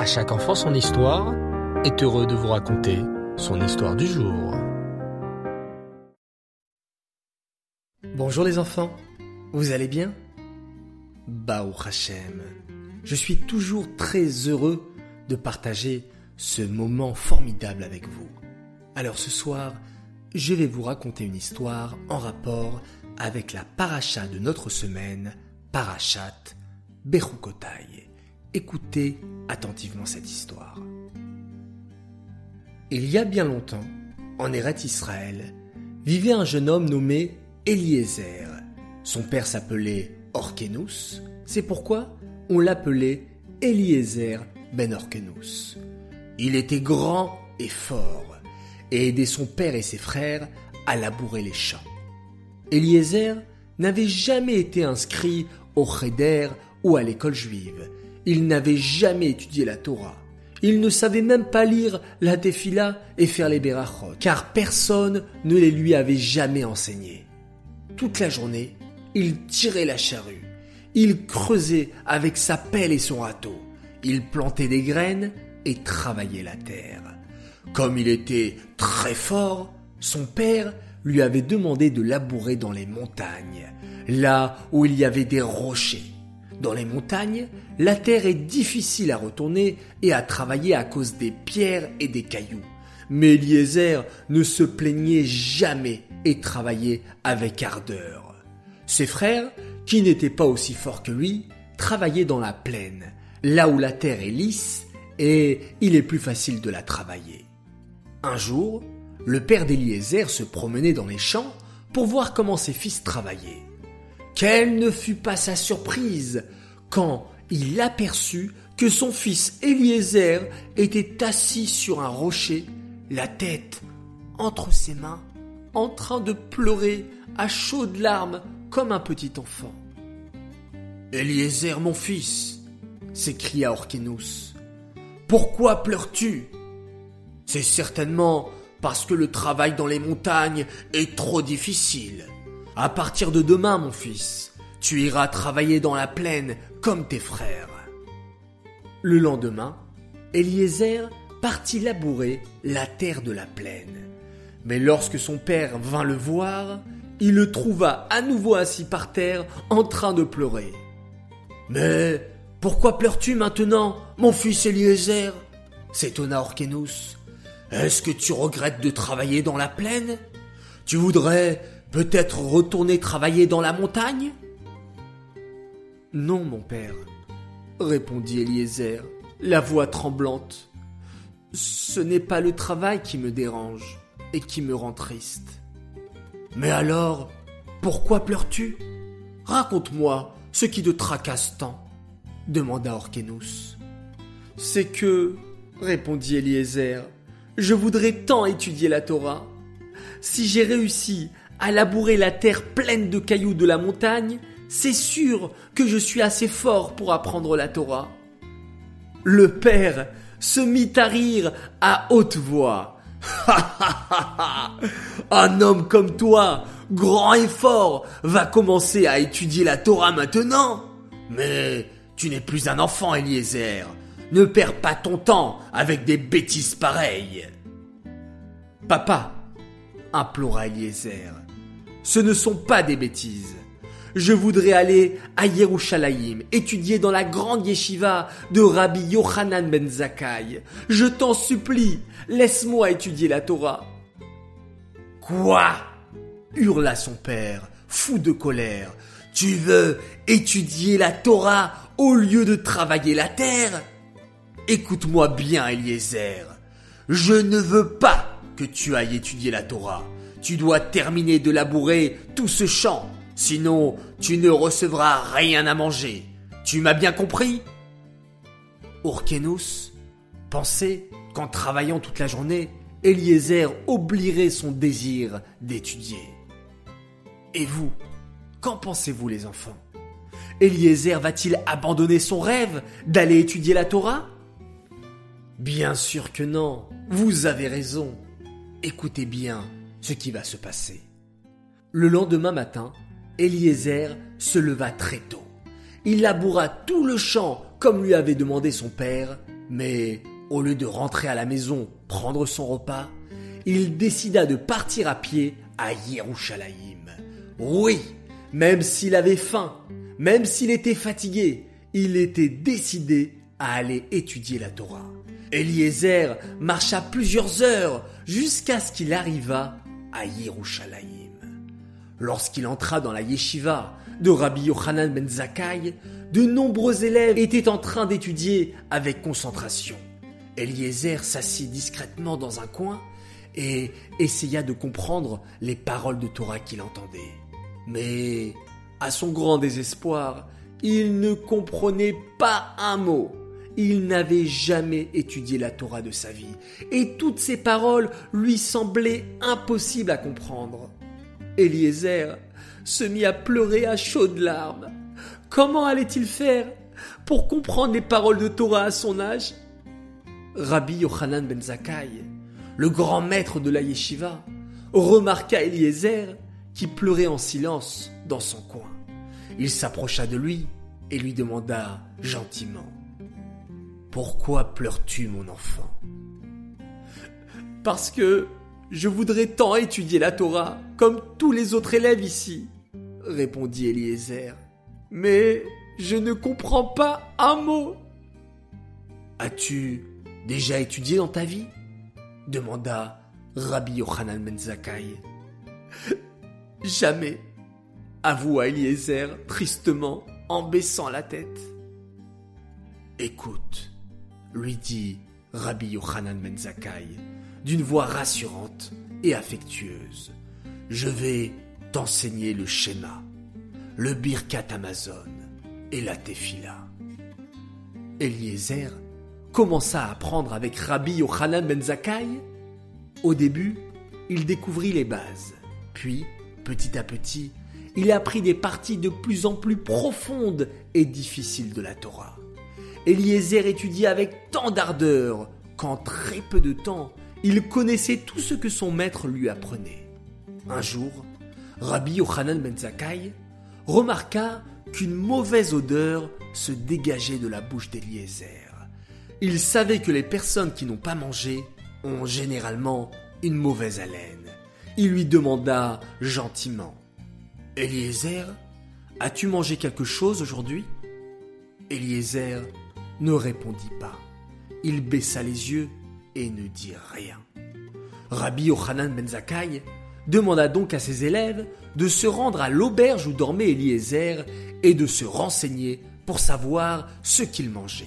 À chaque enfant son histoire est heureux de vous raconter son histoire du jour. Bonjour les enfants, vous allez bien? Baou Hachem, je suis toujours très heureux de partager ce moment formidable avec vous. Alors ce soir, je vais vous raconter une histoire en rapport avec la paracha de notre semaine, Parachat Bechukotai. Écoutez attentivement cette histoire. Il y a bien longtemps, en Eret Israël, vivait un jeune homme nommé Eliezer. Son père s'appelait Orkenus, c'est pourquoi on l'appelait Eliezer ben Orkenus. Il était grand et fort, et aidait son père et ses frères à labourer les champs. Eliezer n'avait jamais été inscrit au Cheder ou à l'école juive. Il n'avait jamais étudié la Torah. Il ne savait même pas lire la Tefila et faire les Berachot, car personne ne les lui avait jamais enseignés. Toute la journée, il tirait la charrue. Il creusait avec sa pelle et son râteau. Il plantait des graines et travaillait la terre. Comme il était très fort, son père lui avait demandé de labourer dans les montagnes, là où il y avait des rochers. Dans les montagnes, la terre est difficile à retourner et à travailler à cause des pierres et des cailloux. Mais Eliezer ne se plaignait jamais et travaillait avec ardeur. Ses frères, qui n'étaient pas aussi forts que lui, travaillaient dans la plaine, là où la terre est lisse et il est plus facile de la travailler. Un jour, le père d'Eliezer se promenait dans les champs pour voir comment ses fils travaillaient. Quelle ne fut pas sa surprise quand il aperçut que son fils Eliezer était assis sur un rocher, la tête entre ses mains, en train de pleurer à chaudes larmes comme un petit enfant. Eliezer, mon fils, s'écria Orkenus, pourquoi pleures-tu? C'est certainement parce que le travail dans les montagnes est trop difficile. À partir de demain, mon fils, tu iras travailler dans la plaine comme tes frères. Le lendemain, Eliezer partit labourer la terre de la plaine. Mais lorsque son père vint le voir, il le trouva à nouveau assis par terre en train de pleurer. Mais pourquoi pleures-tu maintenant, mon fils Eliezer? s'étonna Orkenus. Est-ce que tu regrettes de travailler dans la plaine? Tu voudrais peut-être retourner travailler dans la montagne? Non, mon père, répondit Eliezer, la voix tremblante. Ce n'est pas le travail qui me dérange et qui me rend triste. Mais alors, pourquoi pleures-tu? Raconte-moi ce qui te tracasse tant, demanda Orkenus. C'est que, répondit Eliezer, je voudrais tant étudier la Torah. Si j'ai réussi à labourer la terre pleine de cailloux de la montagne, c'est sûr que je suis assez fort pour apprendre la Torah. Le père se mit à rire à haute voix. Un homme comme toi, grand et fort, va commencer à étudier la Torah maintenant Mais tu n'es plus un enfant, Eliezer. Ne perds pas ton temps avec des bêtises pareilles. Papa, implora Eliezer, ce ne sont pas des bêtises. Je voudrais aller à Yerushalayim, étudier dans la grande yeshiva de Rabbi Yochanan ben Zakkai. Je t'en supplie, laisse-moi étudier la Torah. Quoi? hurla son père, fou de colère. Tu veux étudier la Torah au lieu de travailler la terre? Écoute-moi bien, Eliezer. Je ne veux pas que tu ailles étudier la Torah. Tu dois terminer de labourer tout ce champ, sinon tu ne recevras rien à manger. Tu m'as bien compris? Urkenus pensait qu'en travaillant toute la journée, Eliezer oublierait son désir d'étudier. Et vous, qu'en pensez-vous les enfants? Eliezer va-t-il abandonner son rêve d'aller étudier la Torah? Bien sûr que non, vous avez raison. Écoutez bien ce qui va se passer. Le lendemain matin, Eliezer se leva très tôt. Il laboura tout le champ comme lui avait demandé son père, Mais au lieu de rentrer à la maison prendre son repas, il décida de partir à pied à Yerushalayim. Oui, même s'il avait faim, même s'il était fatigué, il était décidé à aller étudier la Torah. Eliezer marcha plusieurs heures jusqu'à ce qu'il arriva à Yerushalayim. Lorsqu'il entra dans la yeshiva de Rabbi Yochanan ben Zakkai, de nombreux élèves étaient en train d'étudier avec concentration. Eliezer s'assit discrètement dans un coin et essaya de comprendre les paroles de Torah qu'il entendait. Mais, à son grand désespoir, il ne comprenait pas un mot. Il n'avait jamais étudié la Torah de sa vie, et toutes ces paroles lui semblaient impossibles à comprendre. Eliezer se mit à pleurer à chaudes larmes. Comment allait-il faire pour comprendre les paroles de Torah à son âge? Rabbi Yochanan ben Zakkai, le grand maître de la yeshiva, remarqua Eliezer qui pleurait en silence dans son coin. Il s'approcha de lui et lui demanda gentiment Pourquoi pleures-tu, mon enfant Parce que je voudrais tant étudier la Torah comme tous les autres élèves ici, répondit Eliezer. Mais je ne comprends pas un mot. As-tu déjà étudié dans ta vie? demanda Rabbi Yochanan ben Jamais, avoua Eliezer tristement en baissant la tête. Écoute, lui dit Rabbi Yochanan ben d'une voix rassurante et affectueuse. Je vais t'enseigner le schéma, le Birkat Amazon et la Tefila. Eliezer commença à apprendre avec Rabbi Yochanan ben Zakkai. Au début, il découvrit les bases. Puis, petit à petit, il apprit des parties de plus en plus profondes et difficiles de la Torah. Eliezer étudia avec tant d'ardeur qu'en très peu de temps, il connaissait tout ce que son maître lui apprenait. Un jour, Rabbi Yochanan ben Zakkai remarqua qu'une mauvaise odeur se dégageait de la bouche d'Eliezer. Il savait que les personnes qui n'ont pas mangé ont généralement une mauvaise haleine. Il lui demanda gentiment Eliezer, as-tu mangé quelque chose aujourd'hui? Eliezer ne répondit pas. Il baissa les yeux et ne dit rien. Rabbi Yochanan ben demanda donc à ses élèves de se rendre à l'auberge où dormait Eliezer et de se renseigner pour savoir ce qu'il mangeait.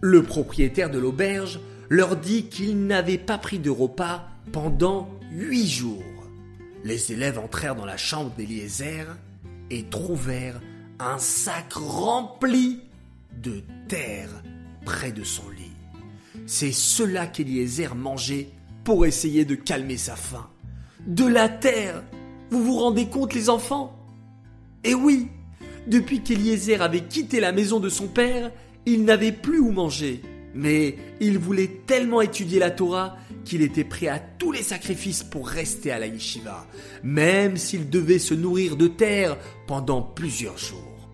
Le propriétaire de l'auberge leur dit qu'il n'avait pas pris de repas pendant huit jours. Les élèves entrèrent dans la chambre d'Eliezer et trouvèrent un sac rempli de terre près de son lit. C'est cela qu'Eliezer mangeait pour essayer de calmer sa faim. De la terre Vous vous rendez compte les enfants? Eh oui Depuis qu'Eliezer avait quitté la maison de son père, il n'avait plus où manger. Mais il voulait tellement étudier la Torah qu'il était prêt à tous les sacrifices pour rester à la yeshiva, même s'il devait se nourrir de terre pendant plusieurs jours.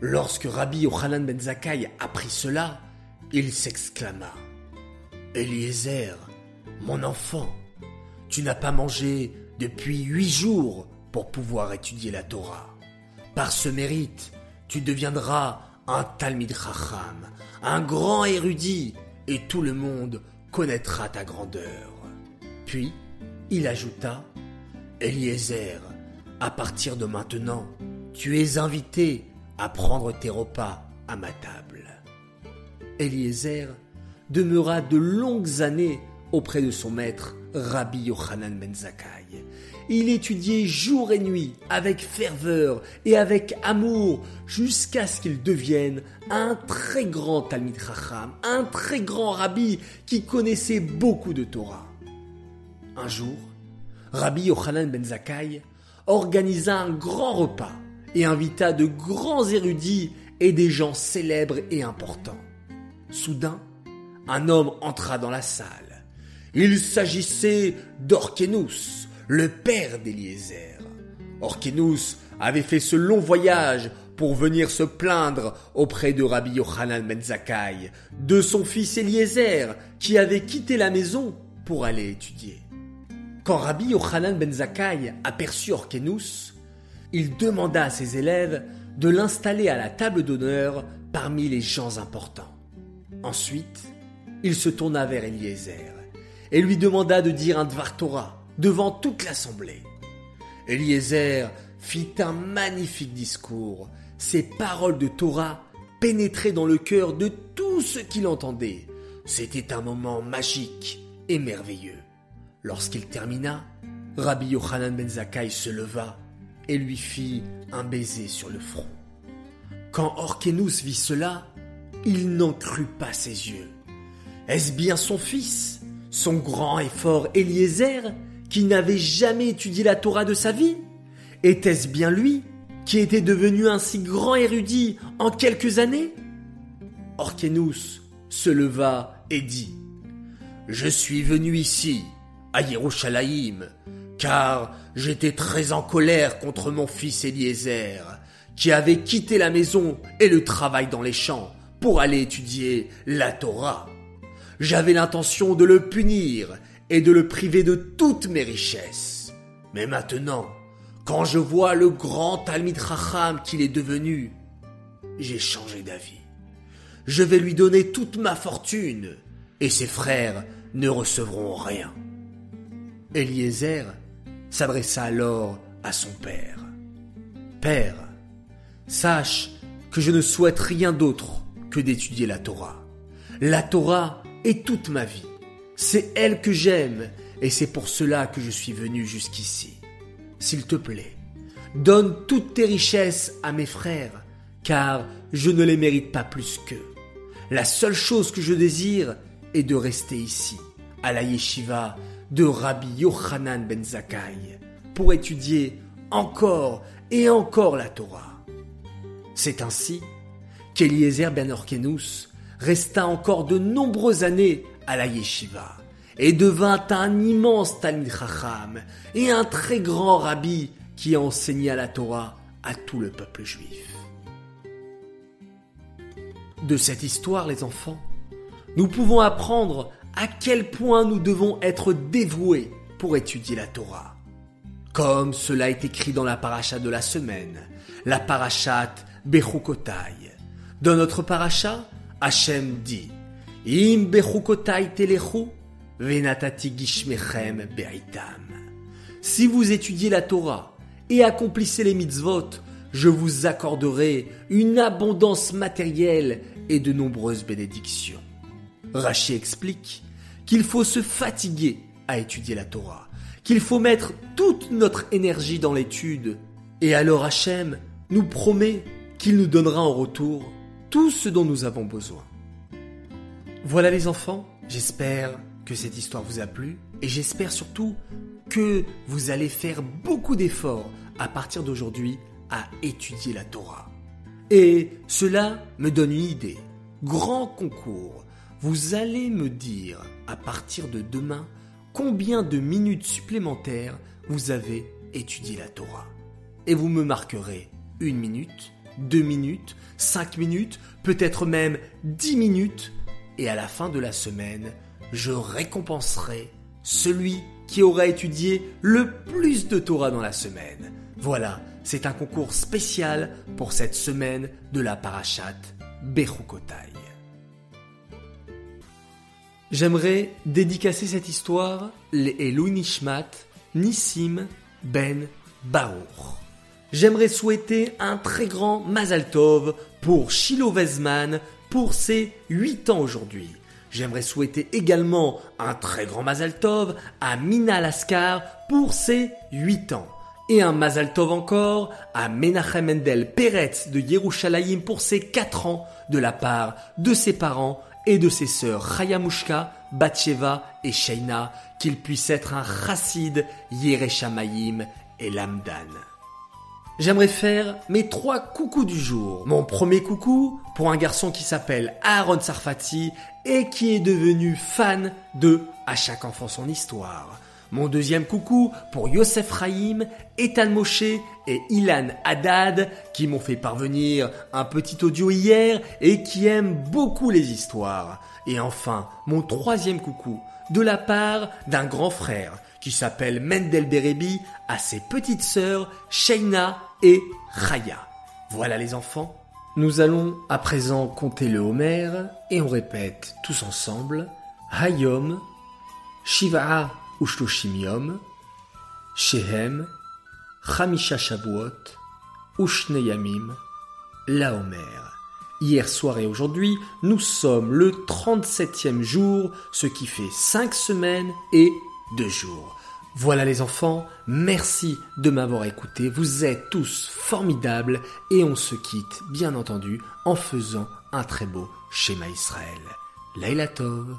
Lorsque Rabbi Yochanan ben Zakkai apprit cela, il s'exclama. Eliezer, mon enfant, tu n'as pas mangé depuis huit jours pour pouvoir étudier la Torah. Par ce mérite, tu deviendras un Talmid Chacham, un grand érudit, et tout le monde connaîtra ta grandeur. Puis, il ajouta, Eliezer, à partir de maintenant, tu es invité à prendre tes repas à ma table. Eliezer demeura de longues années auprès de son maître, Rabbi Yochanan ben Zakkai. Il étudiait jour et nuit avec ferveur et avec amour jusqu'à ce qu'il devienne un très grand Talmid Chacham, un très grand rabbi qui connaissait beaucoup de Torah. Un jour, Rabbi Yochanan ben Zakkai organisa un grand repas et invita de grands érudits et des gens célèbres et importants. Soudain, un homme entra dans la salle. Il s'agissait d'Orkenus, le père d'Eliezer. Orkenus avait fait ce long voyage pour venir se plaindre auprès de Rabbi Yochanan ben Zakkai de son fils Eliezer qui avait quitté la maison pour aller étudier. Quand Rabbi Yochanan ben Zakkai aperçut Orkenus, il demanda à ses élèves de l'installer à la table d'honneur parmi les gens importants. Ensuite, il se tourna vers Eliezer et lui demanda de dire un Dvar Torah devant toute l'assemblée. Eliezer fit un magnifique discours. Ses paroles de Torah pénétraient dans le cœur de tous ceux qui l'entendaient. C'était un moment magique et merveilleux. Lorsqu'il termina, Rabbi Yochanan ben Zakkai se leva et lui fit un baiser sur le front. Quand Orkenus vit cela, il n'en crut pas ses yeux. Est-ce bien son fils, son grand et fort Eliezer, qui n'avait jamais étudié la Torah de sa vie Était-ce bien lui qui était devenu un si grand érudit en quelques années? Orkenus se leva et dit Je suis venu ici, à Yerushalayim, car j'étais très en colère contre mon fils Eliezer, qui avait quitté la maison et le travail dans les champs pour aller étudier la Torah. J'avais l'intention de le punir et de le priver de toutes mes richesses. Mais maintenant, quand je vois le grand Talmid Racham qu'il est devenu, j'ai changé d'avis. Je vais lui donner toute ma fortune, et ses frères ne recevront rien. Eliezer s'adressa alors à son père. Père, sache que je ne souhaite rien d'autre que d'étudier la Torah. La Torah est toute ma vie. C'est elle que j'aime et c'est pour cela que je suis venu jusqu'ici. S'il te plaît, donne toutes tes richesses à mes frères, car je ne les mérite pas plus qu'eux. La seule chose que je désire est de rester ici, à la yeshiva de Rabbi Yochanan ben Zakkai, pour étudier encore et encore la Torah. C'est ainsi qu'Eliezer ben Orkenus resta encore de nombreuses années à la yeshiva et devint un immense Talmid Chacham et un très grand rabbi qui enseigna la Torah à tout le peuple juif. De cette histoire, les enfants, nous pouvons apprendre à quel point nous devons être dévoués pour étudier la Torah. Comme cela est écrit dans la paracha de la semaine, la parachat Bechukotai. Dans notre paracha, Hachem dit Im telechu, venatati gishmechem beitam. Si vous étudiez la Torah et accomplissez les mitzvot, je vous accorderai une abondance matérielle et de nombreuses bénédictions. Rachi explique qu'il faut se fatiguer à étudier la Torah, qu'il faut mettre toute notre énergie dans l'étude, et alors Hachem nous promet qu'il nous donnera en retour tout ce dont nous avons besoin. Voilà les enfants, j'espère que cette histoire vous a plu, et j'espère surtout que vous allez faire beaucoup d'efforts à partir d'aujourd'hui à étudier la Torah. Et cela me donne une idée. Grand concours vous allez me dire à partir de demain combien de minutes supplémentaires vous avez étudié la Torah. Et vous me marquerez une minute, deux minutes, cinq minutes, peut-être même dix minutes. Et à la fin de la semaine, je récompenserai celui qui aura étudié le plus de Torah dans la semaine. Voilà, c'est un concours spécial pour cette semaine de la Parashat Bechukotai. J'aimerais dédicacer cette histoire et Nishmat Nissim Ben Baour. J'aimerais souhaiter un très grand Mazal Tov pour Shiloh Vezman pour ses 8 ans aujourd'hui. J'aimerais souhaiter également un très grand Mazal Tov à Mina Laskar pour ses 8 ans. Et un Mazal Tov encore à Menachem Mendel Peretz de Yerushalayim pour ses 4 ans de la part de ses parents et de ses sœurs Chayamushka, Batsheva et Sheina, qu'il puisse être un chassid, Yereshamayim et Lamdan. J'aimerais faire mes trois coucous du jour. Mon premier coucou pour un garçon qui s'appelle Aaron Sarfati et qui est devenu fan de À chaque enfant son histoire. Mon deuxième coucou pour Yosef Rahim, Ethan Moshe et Ilan Haddad qui m'ont fait parvenir un petit audio hier et qui aiment beaucoup les histoires. Et enfin, mon troisième coucou de la part d'un grand frère qui s'appelle Mendel Berebi à ses petites sœurs Sheina et Raya. Voilà les enfants. Nous allons à présent compter le Homer et on répète tous ensemble Hayom, Shiva'a Ushloshim Shehem, Chamisha Shavuot, Ushneyamim, la Homer. Hier soir et aujourd'hui, nous sommes le 37e jour, ce qui fait 5 semaines et 2 jours. Voilà les enfants, merci de m'avoir écouté, vous êtes tous formidables et on se quitte bien entendu en faisant un très beau schéma Israël. Laila Tov